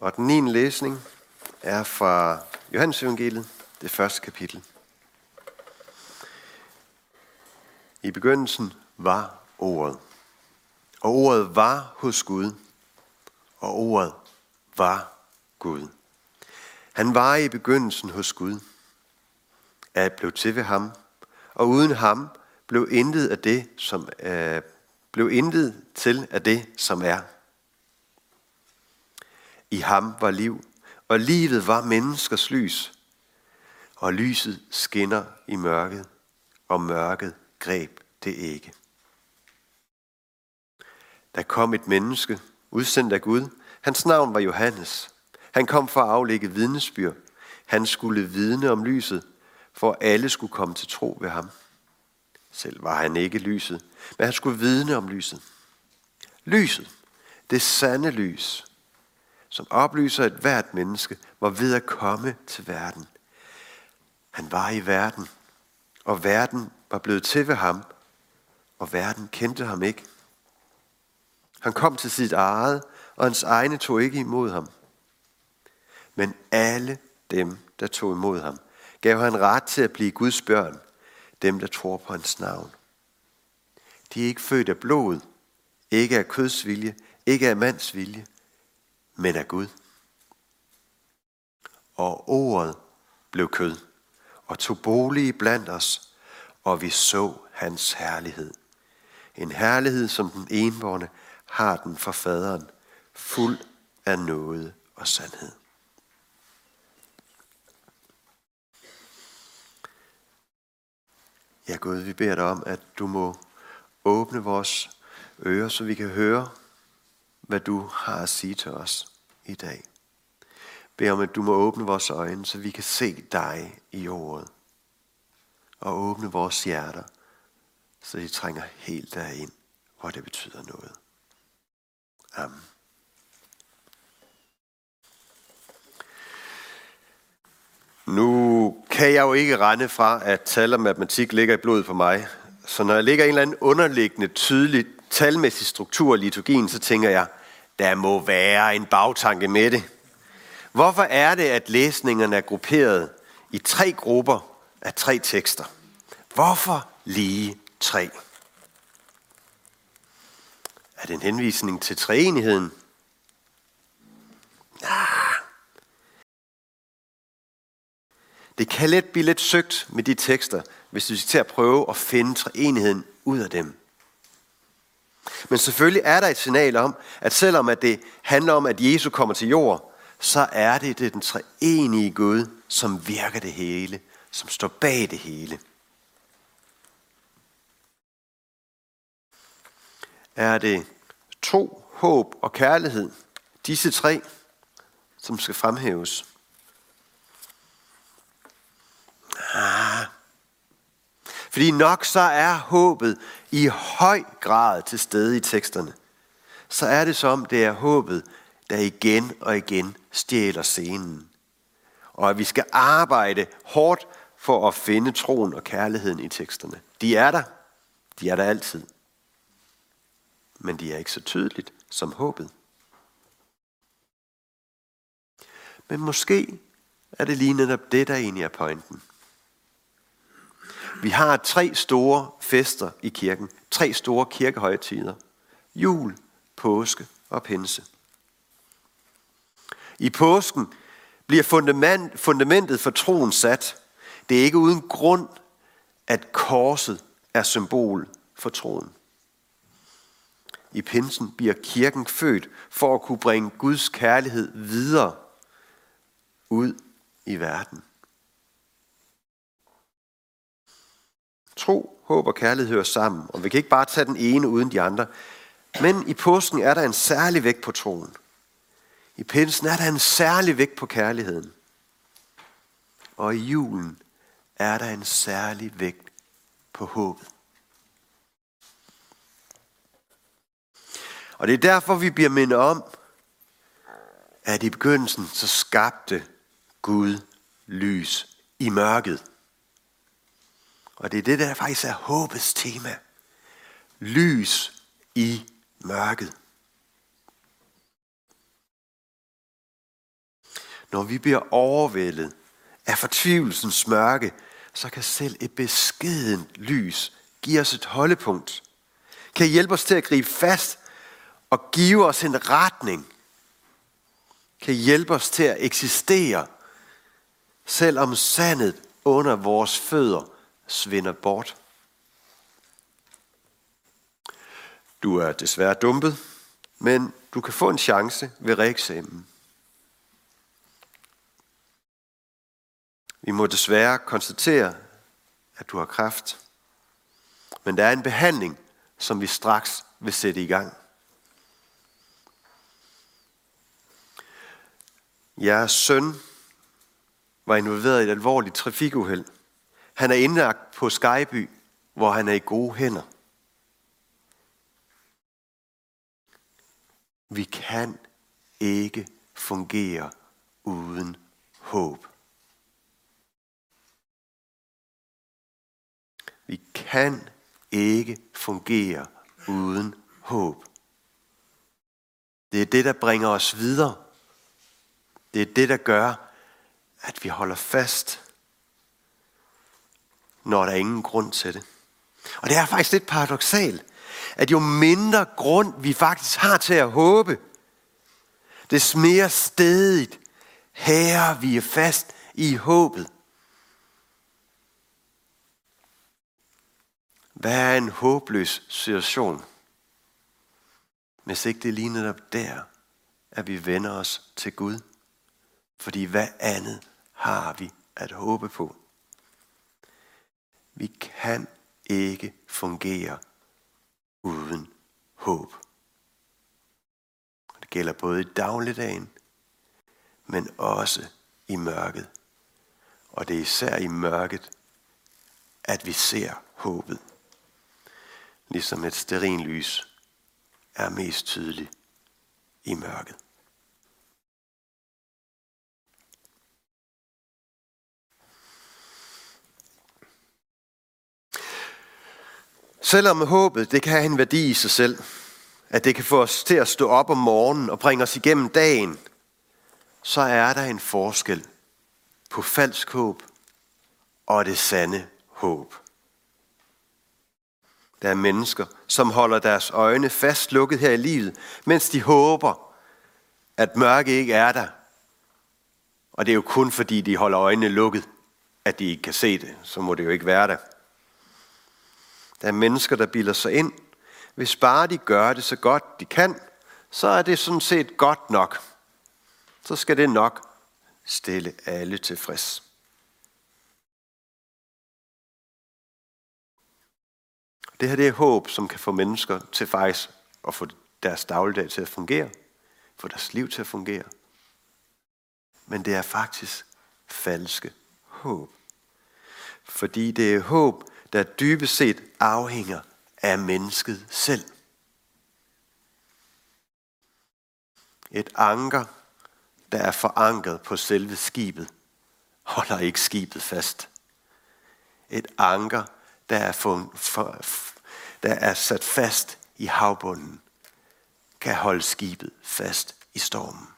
Og den 9. læsning er fra Johannes evangeliet, det første kapitel. I begyndelsen var ordet. Og ordet var hos Gud. Og ordet var Gud. Han var i begyndelsen hos Gud. At blev til ved ham. Og uden ham blev intet af det, som øh, blev intet til af det, som er. I ham var liv, og livet var menneskers lys. Og lyset skinner i mørket, og mørket greb det ikke. Der kom et menneske, udsendt af Gud. Hans navn var Johannes. Han kom for at aflægge vidnesbyrd. Han skulle vidne om lyset, for alle skulle komme til tro ved ham. Selv var han ikke lyset, men han skulle vidne om lyset. Lyset, det sande lys, som oplyser et hvert menneske, var ved at komme til verden. Han var i verden, og verden var blevet til ved ham, og verden kendte ham ikke. Han kom til sit eget, og hans egne tog ikke imod ham. Men alle dem, der tog imod ham, gav han ret til at blive Guds børn, dem, der tror på hans navn. De er ikke født af blod, ikke af kødsvilje, ikke af mands vilje, men af Gud. Og ordet blev kød og tog bolig blandt os, og vi så hans herlighed. En herlighed, som den envårende har den for faderen, fuld af noget og sandhed. Ja Gud, vi beder dig om, at du må åbne vores ører, så vi kan høre, hvad du har at sige til os i dag. Bed om, at du må åbne vores øjne, så vi kan se dig i ordet. Og åbne vores hjerter, så de trænger helt derind, hvor det betyder noget. Amen. Nu kan jeg jo ikke rende fra, at tal og matematik ligger i blodet for mig. Så når jeg ligger en eller anden underliggende, tydelig, talmæssig struktur i liturgien, så tænker jeg, der må være en bagtanke med det. Hvorfor er det, at læsningerne er grupperet i tre grupper af tre tekster? Hvorfor lige tre? Er det en henvisning til treenigheden? Ah. Det kan let blive lidt søgt med de tekster, hvis du skal til at prøve at finde treenigheden ud af dem. Men selvfølgelig er der et signal om, at selvom at det handler om, at Jesus kommer til jord, så er det, det den treenige Gud, som virker det hele, som står bag det hele. Er det tro, håb og kærlighed, disse tre, som skal fremhæves? Ah, fordi nok så er håbet i høj grad til stede i teksterne. Så er det som, det er håbet, der igen og igen stjæler scenen. Og at vi skal arbejde hårdt for at finde troen og kærligheden i teksterne. De er der. De er der altid. Men de er ikke så tydeligt som håbet. Men måske er det lige netop det, der egentlig er pointen. Vi har tre store fester i kirken. Tre store kirkehøjtider. Jul, påske og pinse. I påsken bliver fundament, fundamentet for troen sat. Det er ikke uden grund, at korset er symbol for troen. I pinsen bliver kirken født for at kunne bringe Guds kærlighed videre ud i verden. Tro, håb og kærlighed hører sammen, og vi kan ikke bare tage den ene uden de andre. Men i påsken er der en særlig vægt på troen. I pinsen er der en særlig vægt på kærligheden. Og i julen er der en særlig vægt på håbet. Og det er derfor, vi bliver mindet om, at i begyndelsen så skabte Gud lys i mørket. Og det er det, der faktisk er håbets tema. Lys i mørket. Når vi bliver overvældet af fortvivlelsens mørke, så kan selv et beskeden lys give os et holdepunkt. Kan hjælpe os til at gribe fast og give os en retning. Kan hjælpe os til at eksistere, selvom sandet under vores fødder svinder bort. Du er desværre dumpet, men du kan få en chance ved reeksamen. Vi må desværre konstatere, at du har kræft. Men der er en behandling, som vi straks vil sætte i gang. Jeres søn var involveret i et alvorligt trafikuheld. Han er indlagt på Skyby, hvor han er i gode hænder. Vi kan ikke fungere uden håb. Vi kan ikke fungere uden håb. Det er det, der bringer os videre. Det er det, der gør, at vi holder fast, når der er ingen grund til det. Og det er faktisk lidt paradoxalt, at jo mindre grund vi faktisk har til at håbe, des mere stedigt herre vi er fast i håbet. Hvad er en håbløs situation? Hvis ikke det ligner op der, at vi vender os til Gud. Fordi hvad andet har vi at håbe på? Vi kan ikke fungere uden håb. Det gælder både i dagligdagen, men også i mørket. Og det er især i mørket, at vi ser håbet. Ligesom et sterinlys er mest tydeligt i mørket. Selvom håbet det kan have en værdi i sig selv, at det kan få os til at stå op om morgenen og bringe os igennem dagen, så er der en forskel på falsk håb og det sande håb. Der er mennesker, som holder deres øjne fast lukket her i livet, mens de håber, at mørke ikke er der. Og det er jo kun fordi, de holder øjnene lukket, at de ikke kan se det. Så må det jo ikke være der. Der er mennesker, der bilder sig ind. Hvis bare de gør det så godt de kan, så er det sådan set godt nok. Så skal det nok stille alle tilfreds. Det her det er håb, som kan få mennesker til faktisk at få deres dagligdag til at fungere. Få deres liv til at fungere. Men det er faktisk falske håb. Fordi det er håb, der dybest set afhænger af mennesket selv. Et anker, der er forankret på selve skibet, holder ikke skibet fast. Et anker, der er, for, for, der er sat fast i havbunden, kan holde skibet fast i stormen.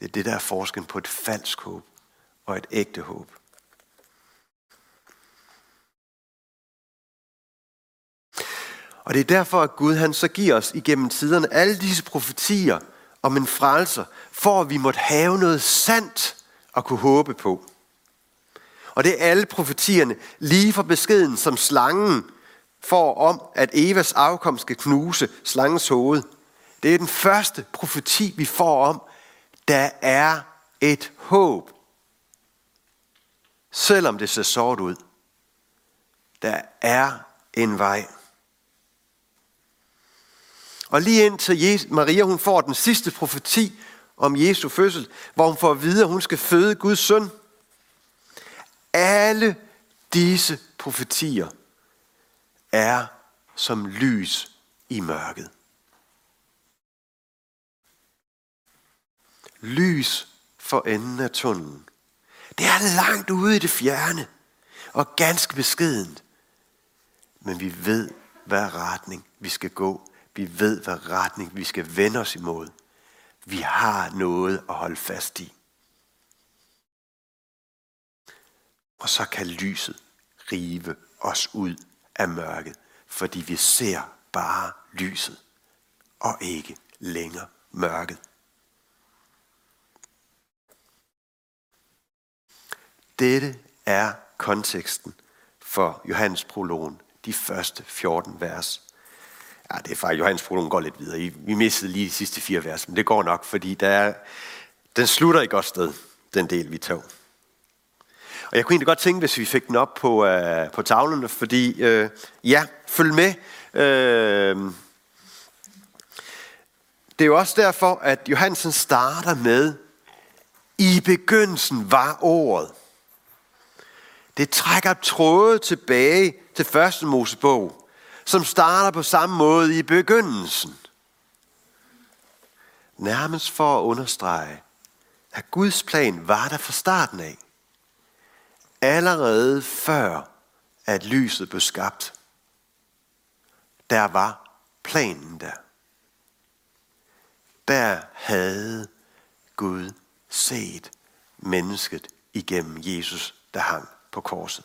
Det er det, der er forskellen på et falsk håb og et ægte håb. Og det er derfor, at Gud han så giver os igennem tiderne alle disse profetier om en frelser, for at vi måtte have noget sandt at kunne håbe på. Og det er alle profetierne, lige fra beskeden som slangen får om, at Evas afkom skal knuse slangens hoved. Det er den første profeti, vi får om, der er et håb. Selvom det ser sort ud. Der er en vej. Og lige indtil Maria hun får den sidste profeti om Jesu fødsel, hvor hun får at vide, at hun skal føde Guds søn. Alle disse profetier er som lys i mørket. Lys for enden af tunnelen. Det er langt ude i det fjerne og ganske beskedent. Men vi ved, hvad retning vi skal gå vi ved, hvad retning vi skal vende os imod. Vi har noget at holde fast i. Og så kan lyset rive os ud af mørket, fordi vi ser bare lyset og ikke længere mørket. Dette er konteksten for Johannes prologen, de første 14 vers. Ja, det er faktisk, Johannes prologen går lidt videre. Vi missede lige de sidste fire vers, men det går nok, fordi der er, den slutter i godt sted, den del vi tog. Og jeg kunne egentlig godt tænke, hvis vi fik den op på, uh, på tavlerne, fordi uh, ja, følg med. Uh, det er jo også derfor, at Johansen starter med, i begyndelsen var ordet. Det trækker tråde tilbage til første Mosebog, som starter på samme måde i begyndelsen. Nærmest for at understrege, at Guds plan var der fra starten af. Allerede før, at lyset blev skabt. Der var planen der. Der havde Gud set mennesket igennem Jesus, der hang på korset.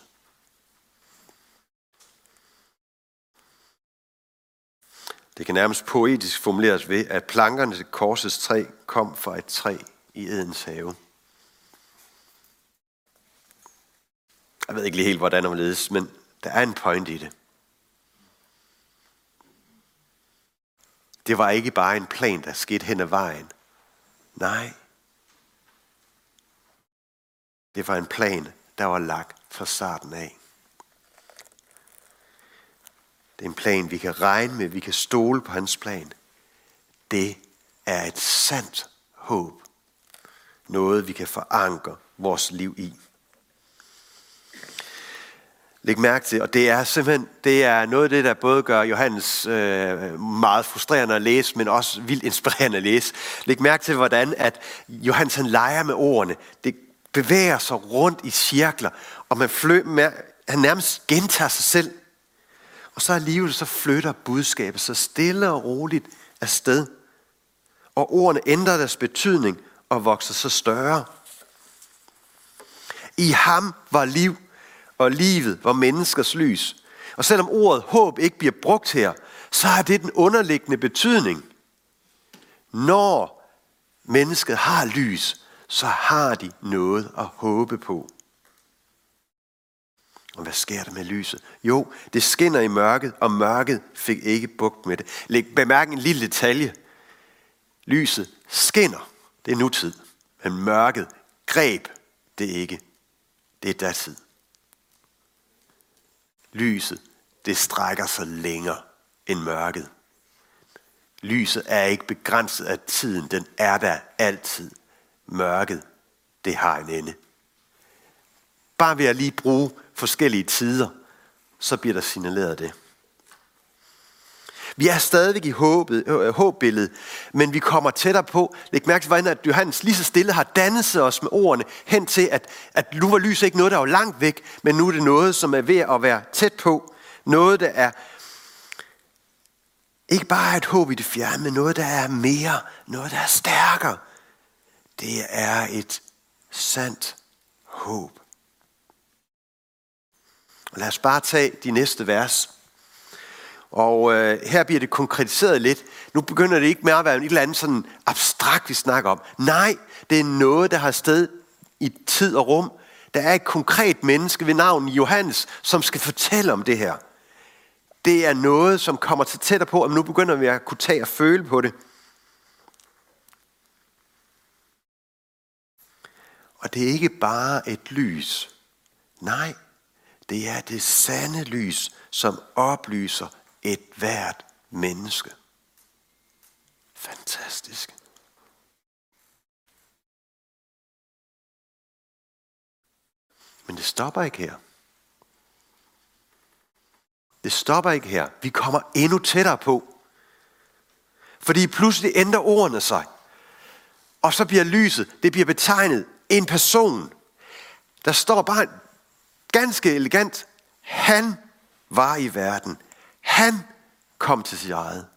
Det kan nærmest poetisk formuleres ved, at plankerne til korsets træ kom fra et træ i Edens have. Jeg ved ikke lige helt, hvordan det ledes, men der er en point i det. Det var ikke bare en plan, der skete hen ad vejen. Nej. Det var en plan, der var lagt fra starten af. Det er en plan, vi kan regne med, vi kan stole på hans plan. Det er et sandt håb. Noget, vi kan forankre vores liv i. Læg mærke til, og det er simpelthen det er noget af det, der både gør Johannes øh, meget frustrerende at læse, men også vildt inspirerende at læse. Læg mærke til, hvordan at Johannes han leger med ordene. Det bevæger sig rundt i cirkler, og man flø, med, han nærmest gentager sig selv. Og så alligevel så flytter budskabet så stille og roligt afsted. Og ordene ændrer deres betydning og vokser så større. I ham var liv, og livet var menneskers lys. Og selvom ordet håb ikke bliver brugt her, så har det den underliggende betydning. Når mennesket har lys, så har de noget at håbe på. Og hvad sker der med lyset? Jo, det skinner i mørket, og mørket fik ikke bugt med det. Læg bemærk en lille detalje. Lyset skinner, det er nutid. Men mørket greb det ikke. Det er datid. Lyset, det strækker sig længere end mørket. Lyset er ikke begrænset af tiden, den er der altid. Mørket, det har en ende. Bare ved at lige bruge forskellige tider, så bliver der signaleret det. Vi er stadigvæk i håbet, øh, øh, håbbilledet, men vi kommer tættere på. Læg mærke til, hvordan at Johannes lige så stille har dannet sig os med ordene hen til, at, at nu var lys ikke noget, der var langt væk, men nu er det noget, som er ved at være tæt på. Noget, der er ikke bare et håb i det fjerne, men noget, der er mere, noget, der er stærkere. Det er et sandt håb. Lad os bare tage de næste vers. Og øh, her bliver det konkretiseret lidt. Nu begynder det ikke mere at være et eller andet sådan abstrakt, vi snakker om. Nej, det er noget, der har sted i tid og rum. Der er et konkret menneske ved navn Johannes, som skal fortælle om det her. Det er noget, som kommer til tættere på, at nu begynder vi at kunne tage og føle på det. Og det er ikke bare et lys. Nej, det er det sande lys, som oplyser et hvert menneske. Fantastisk. Men det stopper ikke her. Det stopper ikke her. Vi kommer endnu tættere på. Fordi pludselig ændrer ordene sig. Og så bliver lyset, det bliver betegnet en person. Der står bare ganske elegant, han var i verden. Han kom til sit eget.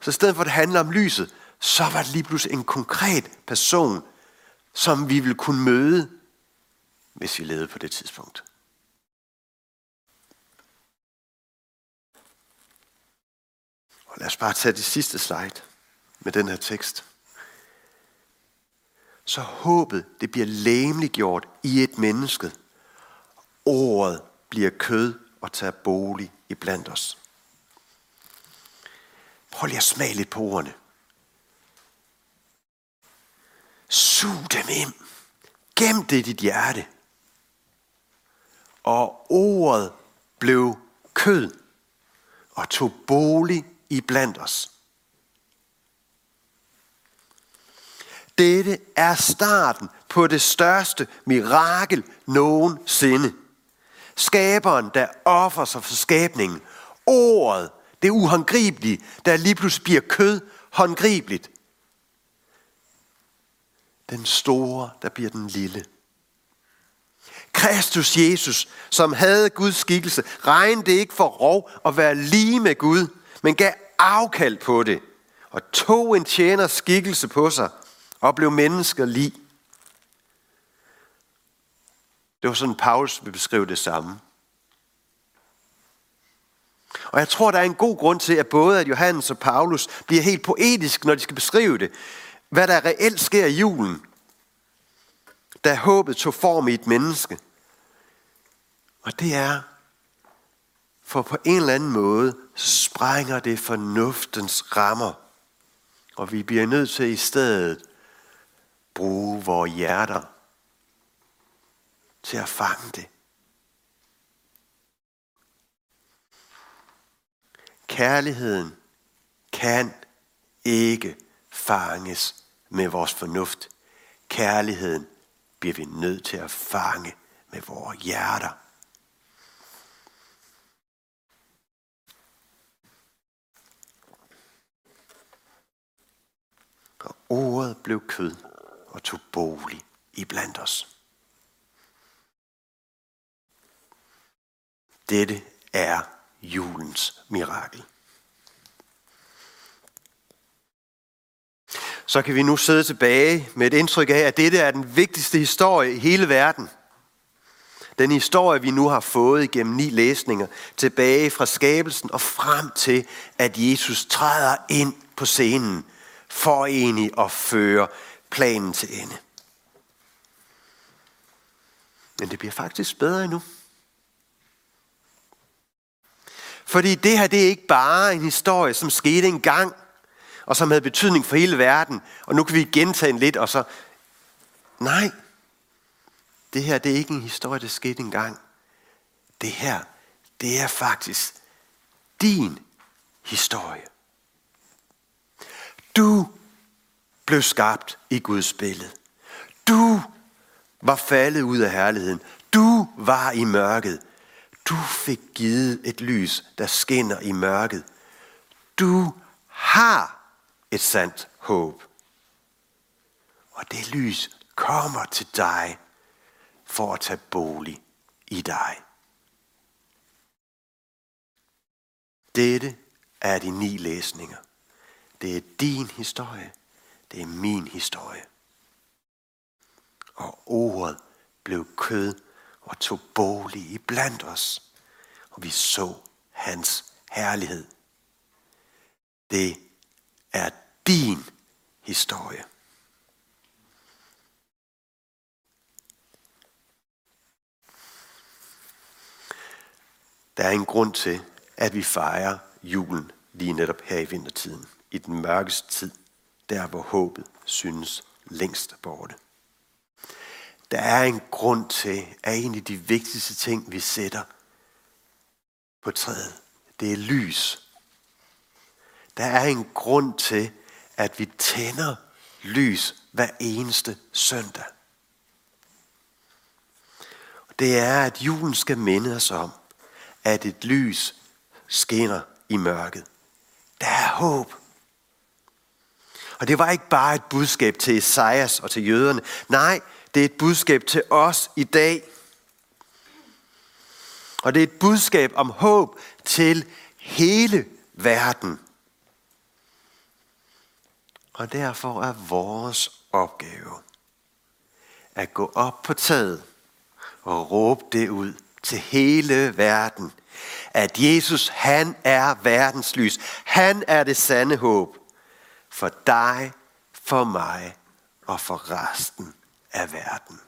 Så i stedet for at det handler om lyset, så var det lige pludselig en konkret person, som vi ville kunne møde, hvis vi levede på det tidspunkt. Og lad os bare tage det sidste slide med den her tekst. Så håbet, det bliver læmeliggjort i et menneske. Ordet bliver kød og tager bolig i blandt os. Prøv lige at smage lidt på ordene. Sug dem ind. Gem det i dit hjerte. Og ordet blev kød og tog bolig i blandt os. Dette er starten på det største mirakel nogensinde. Skaberen, der offer sig for skabningen. Ordet, det uhåndgribelige, der lige pludselig bliver kød håndgribeligt. Den store, der bliver den lille. Kristus Jesus, som havde Guds skikkelse, regnede ikke for rov at være lige med Gud, men gav afkald på det, og tog en tjeners skikkelse på sig, og blev mennesker lige. Det var sådan, Paulus vil beskrive det samme. Og jeg tror, der er en god grund til, at både at Johannes og Paulus bliver helt poetisk, når de skal beskrive det. Hvad der reelt sker i julen, da håbet tog form i et menneske. Og det er, for på en eller anden måde sprænger det fornuftens rammer. Og vi bliver nødt til i stedet bruge vores hjerter til at fange det. Kærligheden kan ikke fanges med vores fornuft. Kærligheden bliver vi nødt til at fange med vores hjerter. Og ordet blev kød og tog bolig i blandt os. Dette er julens mirakel. Så kan vi nu sidde tilbage med et indtryk af, at dette er den vigtigste historie i hele verden. Den historie, vi nu har fået igennem ni læsninger, tilbage fra skabelsen og frem til, at Jesus træder ind på scenen for egentlig at føre planen til ende. Men det bliver faktisk bedre endnu. Fordi det her, det er ikke bare en historie, som skete en gang, og som havde betydning for hele verden, og nu kan vi gentage en lidt, og så... Nej, det her, det er ikke en historie, der skete en gang. Det her, det er faktisk din historie. Du blev skabt i Guds billede. Du var faldet ud af herligheden. Du var i mørket. Du fik givet et lys, der skinner i mørket. Du har et sandt håb. Og det lys kommer til dig for at tage bolig i dig. Dette er de ni læsninger. Det er din historie. Det er min historie. Og ordet blev kød og tog bolig i blandt os, og vi så hans herlighed. Det er din historie. Der er en grund til, at vi fejrer julen lige netop her i vintertiden, i den mørkeste tid, der hvor håbet synes længst borte. Der er en grund til, at en af de vigtigste ting, vi sætter på træet, det er lys. Der er en grund til, at vi tænder lys hver eneste søndag. Det er, at julen skal minde os om, at et lys skinner i mørket. Der er håb. Og det var ikke bare et budskab til Esajas og til jøderne. Nej, det er et budskab til os i dag. Og det er et budskab om håb til hele verden. Og derfor er vores opgave at gå op på taget og råbe det ud til hele verden, at Jesus, han er verdens lys. Han er det sande håb for dig, for mig og for resten af verden.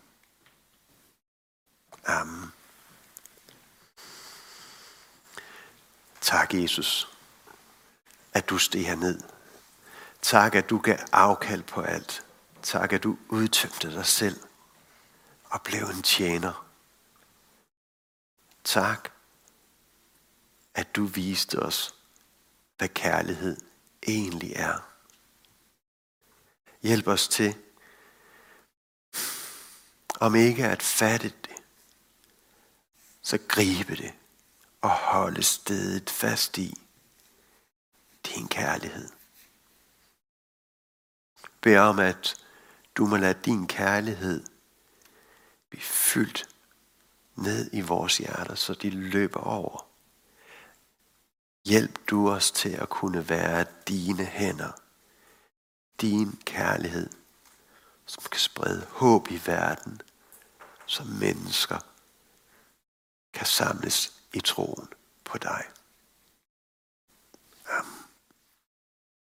Amen. Tak, Jesus, at du steg herned. Tak, at du gav afkald på alt. Tak, at du udtømte dig selv og blev en tjener. Tak, at du viste os, hvad kærlighed egentlig er. Hjælp os til, om ikke at fatte det, så gribe det og holde stedet fast i din kærlighed. Bed om, at du må lade din kærlighed blive fyldt ned i vores hjerter, så de løber over. Hjælp du os til at kunne være dine hænder. Din kærlighed, som kan sprede håb i verden, som mennesker kan samles i troen på dig.